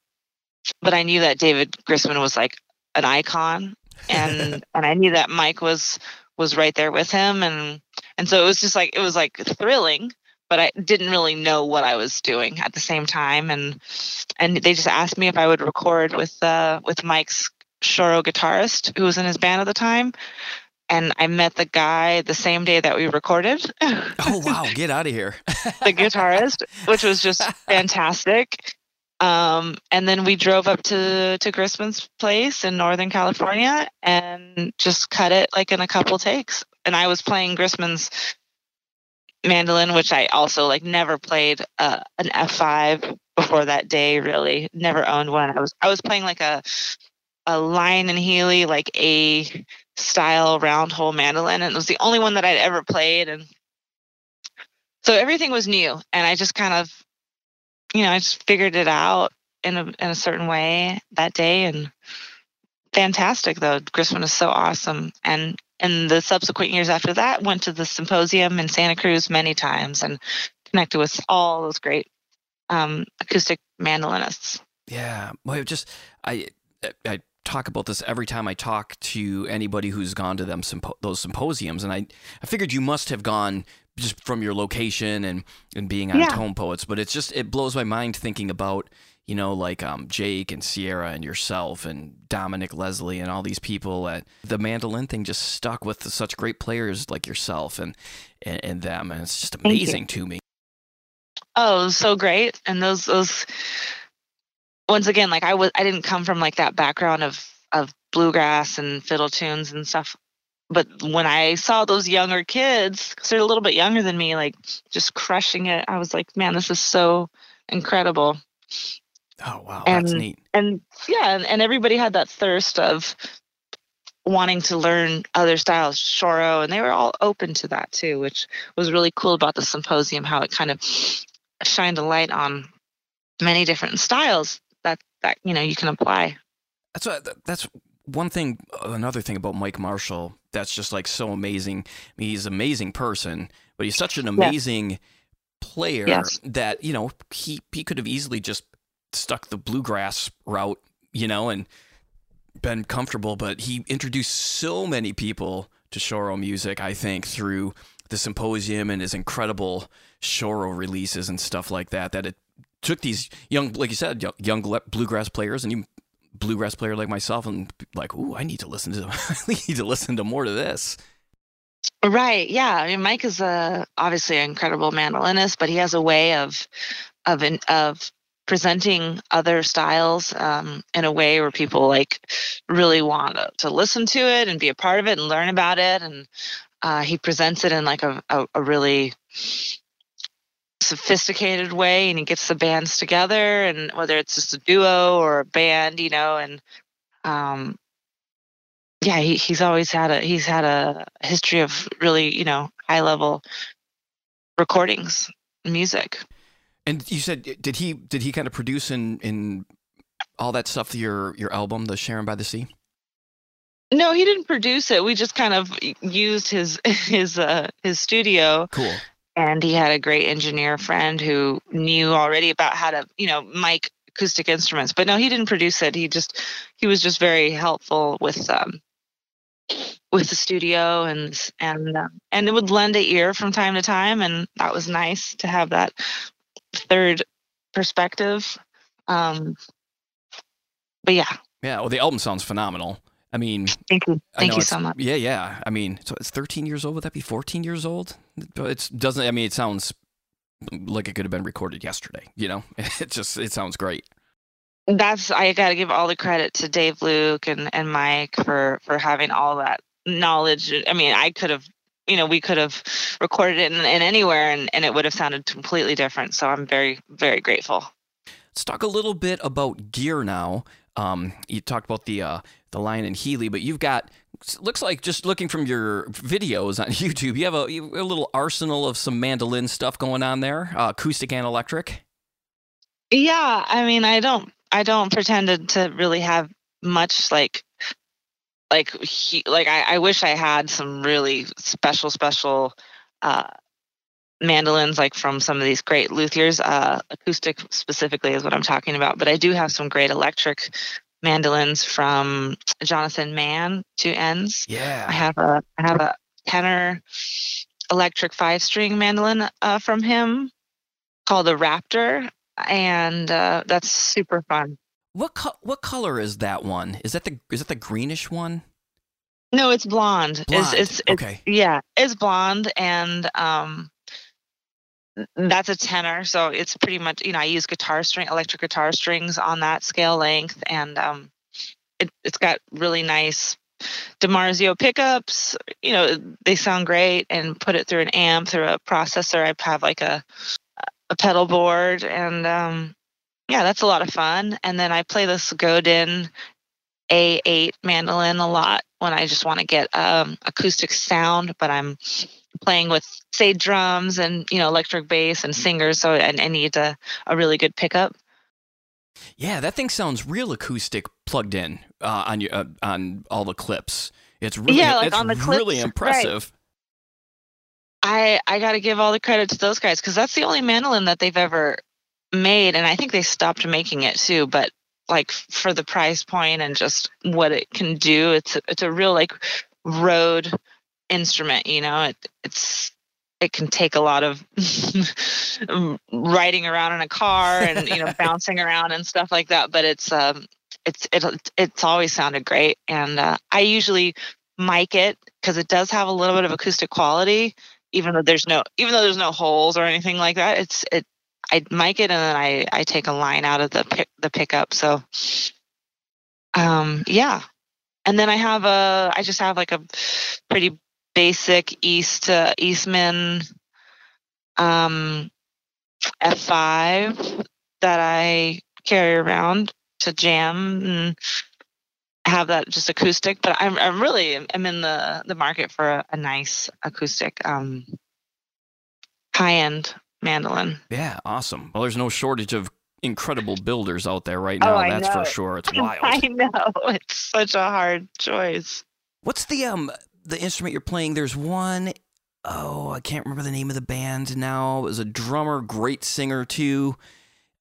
but I knew that David Grisman was like an icon, and and I knew that Mike was was right there with him, and and so it was just like it was like thrilling but I didn't really know what I was doing at the same time. And and they just asked me if I would record with uh, with Mike's Choro guitarist who was in his band at the time. And I met the guy the same day that we recorded. oh wow! Get out of here. the guitarist, which was just fantastic. Um, and then we drove up to to Grisman's place in Northern California and just cut it like in a couple takes. And I was playing Grisman's mandolin, which I also like never played uh, an F5 before that day. Really, never owned one. I was I was playing like a a Lyon and Healy like a style round hole mandolin, and it was the only one that I'd ever played, and so everything was new. And I just kind of, you know, I just figured it out in a in a certain way that day, and fantastic though. Grisman is so awesome, and and the subsequent years after that went to the symposium in Santa Cruz many times and connected with all those great um, acoustic mandolinists. Yeah, well, just I I talk about this every time I talk to anybody who's gone to them sympo- those symposiums, and I I figured you must have gone just from your location and and being on yeah. Tone Poets, but it's just it blows my mind thinking about you know, like um, Jake and Sierra and yourself and Dominic Leslie and all these people at the mandolin thing just stuck with such great players like yourself and, and, and them. And it's just amazing to me. Oh, so great. And those, those, once again, like I was, I didn't come from like that background of, of bluegrass and fiddle tunes and stuff. But when I saw those younger kids, because they're a little bit younger than me, like just crushing it, I was like, man, this is so incredible. Oh wow, and, that's neat. And yeah, and, and everybody had that thirst of wanting to learn other styles, Choro, and they were all open to that too, which was really cool about the symposium, how it kind of shined a light on many different styles that you know you can apply. That's what, that's one thing. Uh, another thing about Mike Marshall that's just like so amazing. I mean, he's an amazing person, but he's such an amazing player yes. that you know he he could have easily just stuck the bluegrass route, you know, and been comfortable. But he introduced so many people to Choro music. I think through the symposium and his incredible Choro releases and stuff like that. That it took these young, like you said, young, bluegrass players and you bluegrass player like myself and like, ooh, I need to listen to them. I need to listen to more to this. Right. Yeah. I mean, Mike is a obviously an incredible mandolinist, but he has a way of of of presenting other styles um, in a way where people like really want to, to, listen to it and be a part of it and learn about it. And uh, he presents it in like a, a, a really sophisticated way and he gets the bands together and whether it's just a duo or a band you know and um yeah he, he's always had a he's had a history of really you know high level recordings music. And you said did he did he kind of produce in in all that stuff your your album the sharon by the sea? No he didn't produce it. We just kind of used his his uh his studio. Cool and he had a great engineer friend who knew already about how to you know mic acoustic instruments. But no he didn't produce it. He just he was just very helpful with um with the studio and and uh, and it would lend a ear from time to time and that was nice to have that third perspective. Um but yeah. Yeah well the album sounds phenomenal I mean, thank you, thank you so much. Yeah, yeah. I mean, so it's 13 years old. Would that be 14 years old? It doesn't. I mean, it sounds like it could have been recorded yesterday. You know, it just it sounds great. That's I got to give all the credit to Dave Luke and and Mike for for having all that knowledge. I mean, I could have. You know, we could have recorded it in, in anywhere and, and it would have sounded completely different. So I'm very, very grateful. Let's talk a little bit about gear now. Um, you talked about the uh, the Lyon and Healy, but you've got looks like just looking from your videos on YouTube, you have a, you have a little arsenal of some mandolin stuff going on there, uh, acoustic and electric. Yeah, I mean, I don't I don't pretend to, to really have much like like he, like I, I wish I had some really special special uh, mandolins like from some of these great luthiers. Uh, acoustic specifically is what i'm talking about but i do have some great electric mandolins from jonathan mann two ends yeah. i have a i have a tenor electric five string mandolin uh, from him called the raptor and uh, that's super fun. What co- what color is that one? Is that the is that the greenish one? No it's blonde, blonde. It's, it's, okay. Yeah it's blonde and um that's a tenor so it's pretty much you know i use guitar string electric guitar strings on that scale length and um it, it's got really nice DiMarzio pickups you know they sound great and put it through an amp through a processor i have like a a pedal board and um yeah that's a lot of fun and then i play this godin a8 mandolin a lot when i just want to get um acoustic sound but i'm playing with say drums and you know electric bass and singers so and I need a, a really good pickup. Yeah, that thing sounds real acoustic plugged in uh, on your uh, on all the clips. It's really yeah, like it's on the clips, really impressive. Right. I I got to give all the credit to those guys because that's the only mandolin that they've ever made, and I think they stopped making it too. But like for the price point and just what it can do, it's it's a real like road instrument you know it it's it can take a lot of riding around in a car and you know bouncing around and stuff like that but it's um it's it, it's always sounded great. And uh, i usually mic it because it does have a little bit of acoustic quality even though there's no even though there's no holes or anything like that it's it i mic it and then i i take a line out of the pick the pickup so um yeah. And then i have a i just have like a pretty basic East uh, Eastman um, F5 that I carry around to jam and have that just acoustic. But I'm I'm really I'm in the the market for a, a nice acoustic um, high end mandolin. Yeah, awesome. Well, there's no shortage of incredible builders out there right Oh, now. I that's for sure. It's wild. I know it's such a hard choice. What's the um the instrument you're playing? There's one oh, I can't remember the name of the band now. It was a drummer, great singer too.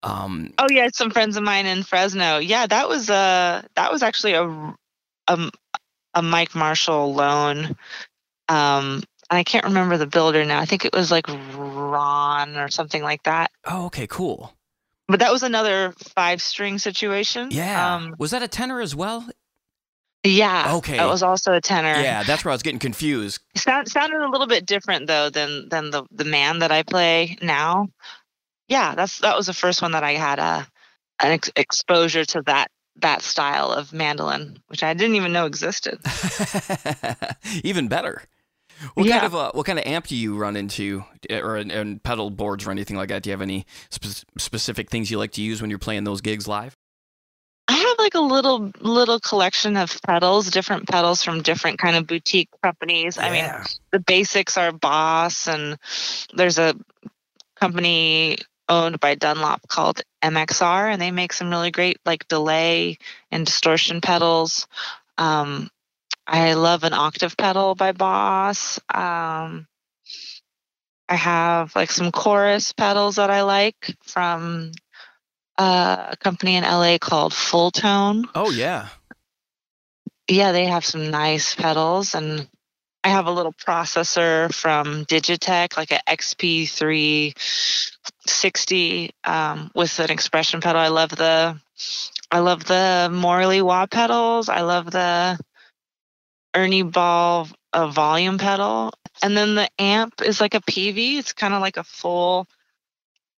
Um Oh yeah, some friends of mine in Fresno. Yeah, that was uh that was actually a a, a Mike Marshall loan. Um, I can't remember the builder now. I think it was like Ron or something like that. oh, okay, cool. But that was another five string situation. Yeah. Um, was that a tenor as well? Yeah. Okay. That was also a tenor. Yeah, that's where I was getting confused. Sound, sounded a little bit different though than than the the man that I play now. Yeah, that's that was the first one that I had a an ex- exposure to that that style of mandolin, which I didn't even know existed. Even better. What Yeah. kind of uh, what kind of amp do you run into, or and pedal boards or anything like that? Do you have any spe- specific things you like to use when you're playing those gigs live? I have like a little little collection of pedals, different pedals from different kind of boutique companies. I mean, the basics are Boss, and there's a company owned by Dunlop called MXR, and they make some really great like delay and distortion pedals. Um, I love an octave pedal by Boss. Um, I have like some chorus pedals that I like from uh, a company in LA called Fulltone Oh yeah. yeah, they have some nice pedals, and I have a little processor from Digitech, like a XP360 um, with an expression pedal. I love the, I love the Morley wah pedals. I love the Ernie Ball uh, volume pedal, and then the amp is like a PV. It's kind of like a full.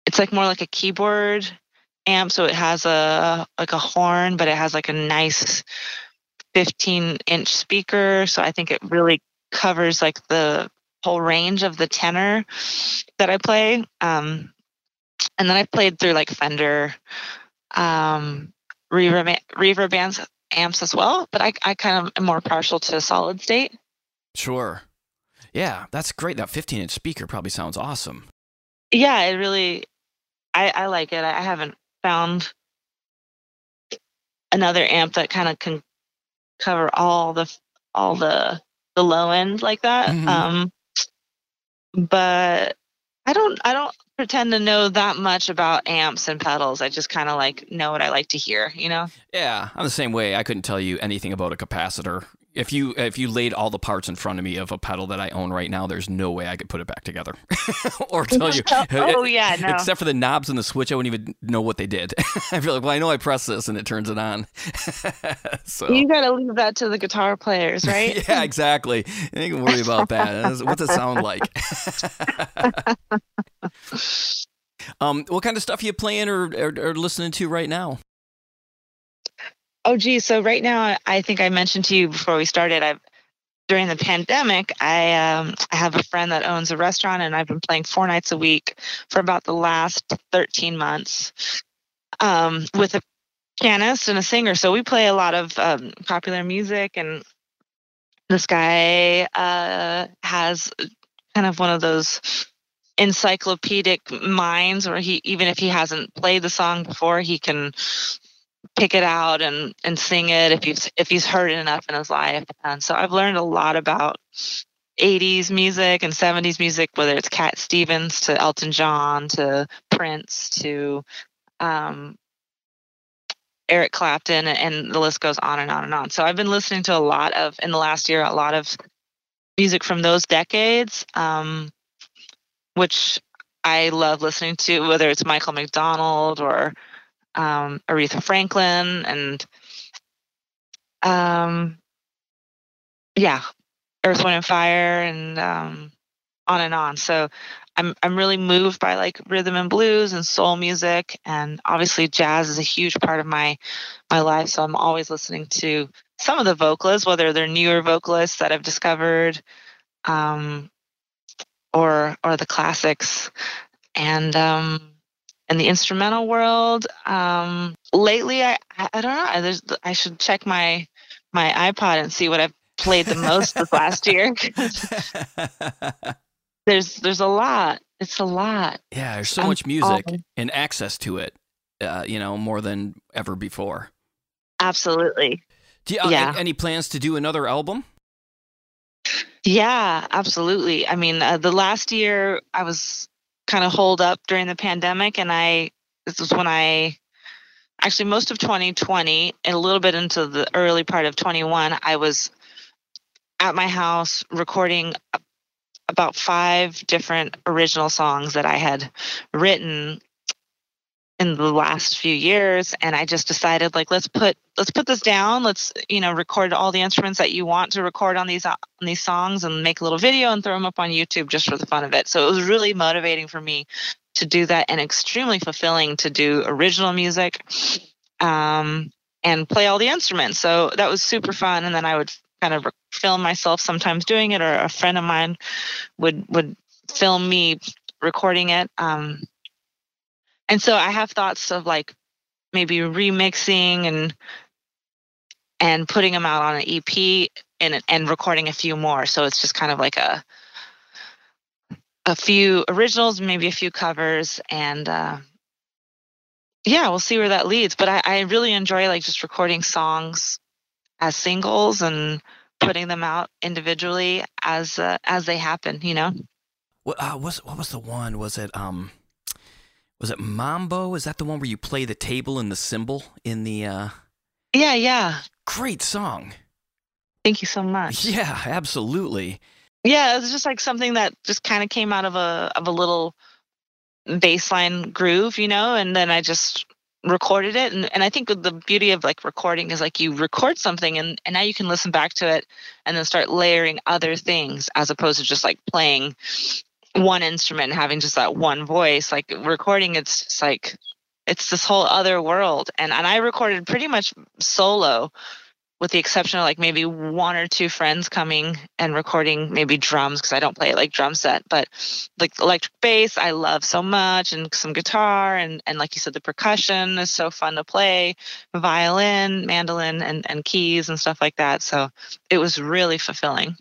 It's like more like a keyboard amp, so it has a like a horn, but it has like a nice 15 inch speaker so i think it really covers like the whole range of the tenor that i play um, and then i played through like fender um, reverb, reverb amps, amps as well but I, I kind of am more partial to solid state Sure. Yeah, that's great. That 15 inch speaker probably sounds awesome. yeah it really i, I like it i haven't found another amp that kind of can cover all the all the the low end like that Mhm. um but i don't i don't pretend to know that much about amps and pedals i just kind of like know what i like to hear you know Yeah, I'm the same way. I couldn't tell you anything about a capacitor. If you if you laid all the parts in front of me of a pedal that I own right now, there's no way I could put it back together or tell you. oh yeah no Except for the knobs and the switch, I wouldn't even know what they did. I feel like, well, I know I press this and it turns it on. so you gotta leave that to the guitar players right yeah, exactly. You can worry about that. What's it sound like? um, what kind of stuff are you playing or, or, or listening to right now? Oh, geez. So right now, I think I mentioned to you before we started. I've during the pandemic, I um, I have a friend that owns a restaurant, and I've been playing four nights a week for about the last thirteen months um, with a pianist and a singer. So we play a lot of um, popular music, and this guy uh, has kind of one of those encyclopedic minds where he even if he hasn't played the song before he can pick it out and and sing it if he's if he's heard it enough in his life. And so i've learned a lot about 80s music and 70s music whether it's cat stevens to elton john to prince to um, eric clapton and the list goes on and on and on. So i've been listening to a lot of in the last year a lot of music from those decades um, which i love listening to whether it's michael mcdonald or um, Aretha Franklin and um, yeah, Earth, Wind and Fire and um, on and on. So I'm I'm really moved by like rhythm and blues and soul music and obviously jazz is a huge part of my my life. So I'm always listening to some of the vocalists, whether they're newer vocalists that I've discovered, um, or or the classics. And um, in the instrumental world, um, lately I, I don't know. I, there's, I should check my my iPod and see what I've played the most this last year. there's there's a lot. It's a lot. yeah, there's so much music all- and access to it. uh, you know, more than ever before. Absolutely. Do you, uh, Yeah. any plans to do another album? Yeah, absolutely. I mean, uh, the last year I was kind of hold up during the pandemic, and I this was when I actually most of 2020 and a little bit into the early part of 21, I was at my house recording about five different original songs that I had written in the last few years and I just decided like let's put let's put this down. Let's you know record all the instruments that you want to record on these on these songs and make a little video and throw them up on YouTube just for the fun of it. So it was really motivating for me to do that and extremely fulfilling to do original music um, and play all the instruments. So that was super fun and then I would kind of film myself sometimes doing it or a friend of mine would would film me recording it um, and so I have thoughts of like maybe remixing and and putting them out on an EP and and recording a few more. So it's just kind of like a a few originals, maybe a few covers, and uh, yeah, we'll see where that leads. But I, I really enjoy like just recording songs as singles and putting them out individually as uh, as they happen. You know. What uh, was what was the one? Was it um, was it Mambo? Is that the one where you play the table and the cymbal in the uh? Yeah, yeah. Great song. Thank you so much. Yeah, absolutely. Yeah, it was just like something that just kind of came out of a of a little baseline groove, you know, and then I just recorded it and, and I think the beauty of like recording is like you record something and, and now you can listen back to it and then start layering other things as opposed to just like playing one instrument having just that one voice. Like recording it's just like it's this whole other world. And and I recorded pretty much solo with the exception of like maybe one or two friends coming and recording maybe drums because I don't play like drum set, but like electric bass I love so much and some guitar and and like you said the percussion is so fun to play, violin, mandolin and and keys and stuff like that. So it was really fulfilling.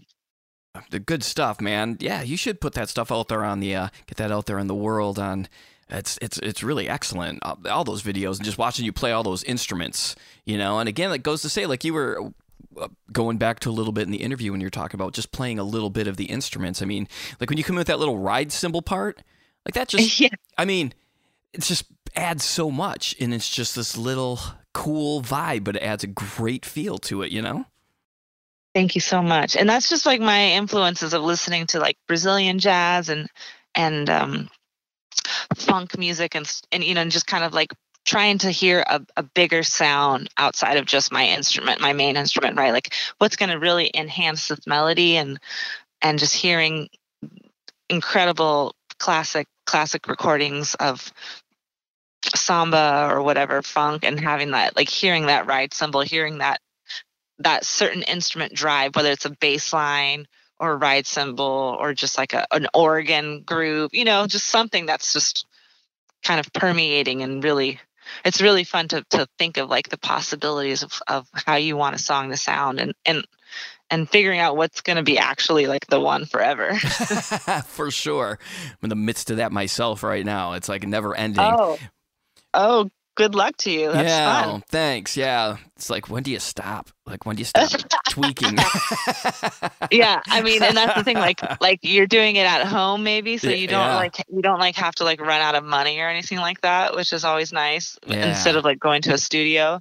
The good stuff, man. Yeah, you should put that stuff out there on the uh, get that out there in the world on it's it's it's really excellent. All, all those videos and just watching you play all those instruments, you know. And again, it goes to say, like you were uh, going back to a little bit in the interview when you're talking about just playing a little bit of the instruments. I mean, like when you come in with that little ride cymbal part, like that just. yeah. I mean, it just adds so much, and it's just this little cool vibe, but it adds a great feel to it, you know. Thank you so much. And that's just like my influences of listening to like Brazilian jazz and and um funk music and and you know and just kind of like trying to hear a, a bigger sound outside of just my instrument my main instrument right like what's going to really enhance this melody and and just hearing incredible classic classic recordings of samba or whatever funk and having that like hearing that ride cymbal hearing that that certain instrument drive whether it's a bass line or a ride cymbal or just like a, an organ groove you know just something that's just kind of permeating and really it's really fun to, to think of like the possibilities of, of how you want a song to sound and and and figuring out what's going to be actually like the one forever For sure. I'm in the midst of that myself right now. It's like never ending. oh oh good luck to you that's yeah, fun thanks. Yeah. It's like when do you stop? Like when do you stop tweaking? yeah i mean and that's the thing like like you're doing it at home maybe so you don't yeah. like you don't like have to like run out of money or anything like that which is always nice instead of like going to a studio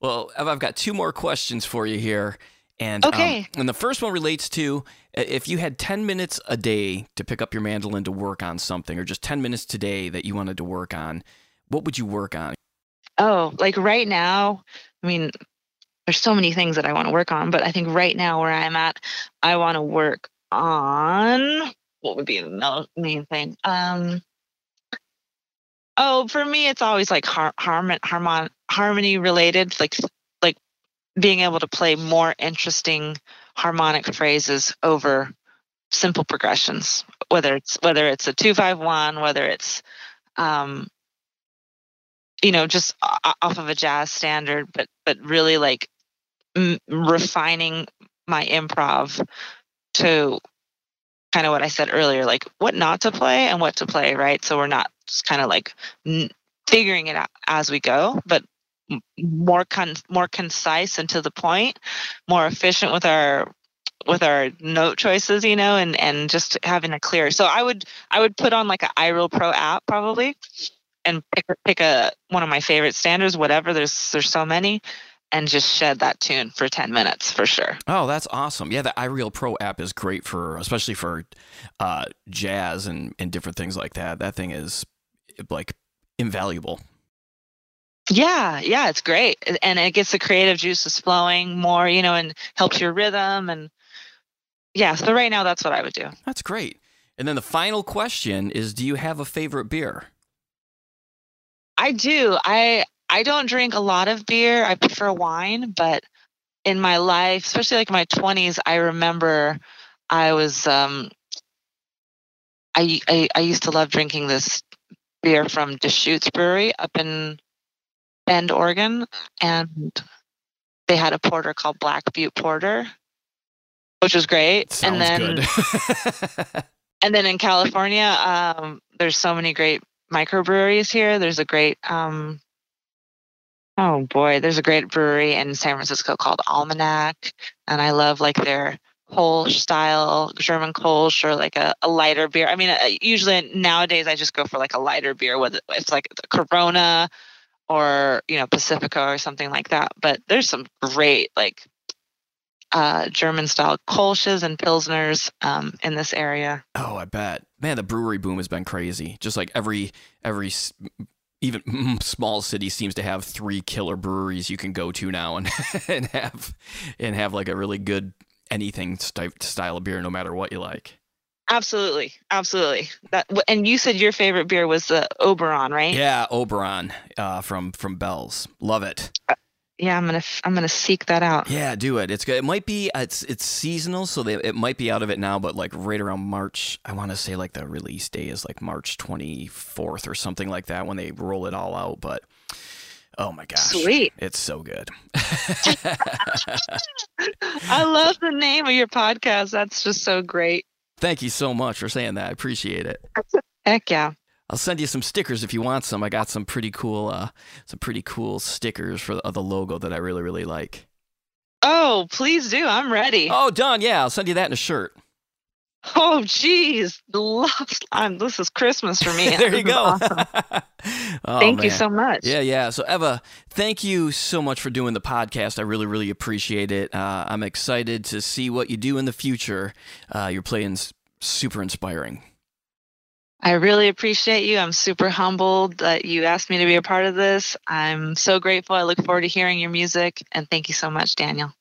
Well, I've got two more questions for you here. And um, Okay. and the first one relates to if you had 10 minutes a day to pick up your mandolin to work on something, or just 10 minutes today that you wanted to work on, what would you work on? Oh, like right now, I mean, there's so many things that I want to work on, but I think right now where I'm at, I want to work on what would be the main thing. Um, oh, for me, it's always like har- harmon- harmon- harmony related, like like being able to play more interesting harmonic phrases over simple progressions, whether it's whether it's a two five one, whether it's um, you know just off of a jazz standard but but really like m- refining my improv to kind of what i said earlier like what not to play and what to play right so we're not just kind of like n- figuring it out as we go, but more con- more concise and to the point, more efficient with our with our note choices, you know, and and just having a clear. So I would I would put on like an iReal Pro app probably, and pick pick a one of my favorite standards, whatever. There's there's so many, and just shed that tune for ten minutes for sure. Oh, that's awesome! Yeah, the iReal Pro app is great for especially for uh, jazz and and different things like that. That thing is like invaluable. Yeah, yeah, it's great, and it gets the creative juices flowing more, you know, and helps your rhythm and yeah, so right now that's what I would do. That's great. And then the final question is do you have a favorite beer? I do. I I don't drink a lot of beer. I prefer wine, but in my life, especially like my 20s, I remember I was um I I, I used to love drinking this beer from Deschutes Brewery up in Bend, Oregon, and they had a porter called Black Butte Porter which was great. Sounds and then and then in California, um, there's so many great microbreweries here. There's a great um, oh boy, there's a great brewery in San Francisco called Almanac, and I love like their Kolsch style German Kolsch or like a, a lighter beer. I mean, uh, usually nowadays I just go for like a lighter beer, whether it's like Corona or you know Pacifico or something like that. But there's some great like uh, German style Kolsches and Pilsners um, in this area. Oh, I bet. Man, the brewery boom has been crazy. Just like every every even small city seems to have three killer breweries you can go to now and and have and have like a really good anything style of beer no matter what you like. Absolutely, absolutely. That and you said your favorite beer was the Oberon, right? Yeah, Oberon uh, from from Bell's. Love it. Uh, yeah, I'm gonna I'm gonna seek that out. Yeah, do it. It's good. It might be it's it's seasonal, so they, it might be out of it now, but like right around March, I want to say like the release day is like March 24th or something like that when they roll it all out. But oh my gosh, sweet! It's so good. I love the name of your podcast. That's just so great. Thank you so much for saying that. I appreciate it. Heck yeah. I'll send you some stickers if you want some. I got some pretty cool, uh, some pretty cool stickers for the, the logo that I really, really like. Oh, please do. I'm ready. Oh, done. Yeah, I'll send you that in a shirt. Oh, jeez. This is Christmas for me. there you go. Awesome. oh, thank man. you so much. Yeah, yeah. So, Eva, thank you so much for doing the podcast. I really, really appreciate it. Uh, I'm excited to see what you do in the future. Uh, your playing's super inspiring. I really appreciate you. I'm super humbled that you asked me to be a part of this. I'm so grateful. I look forward to hearing your music. And thank you so much, Daniel.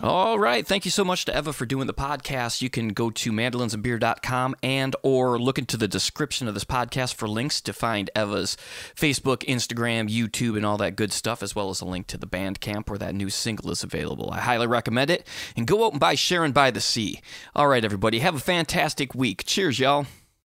All right. Thank you so much to Eva for doing the podcast. You can go to mandolinsandbeer.com and or look into the description of this podcast for links to find Eva's Facebook, Instagram, YouTube, and all that good stuff, as well as a link to the Bandcamp where that new single is available. I highly recommend it. And go out and buy Sharon by the Sea. All right, everybody. Have a fantastic week. Cheers, y'all.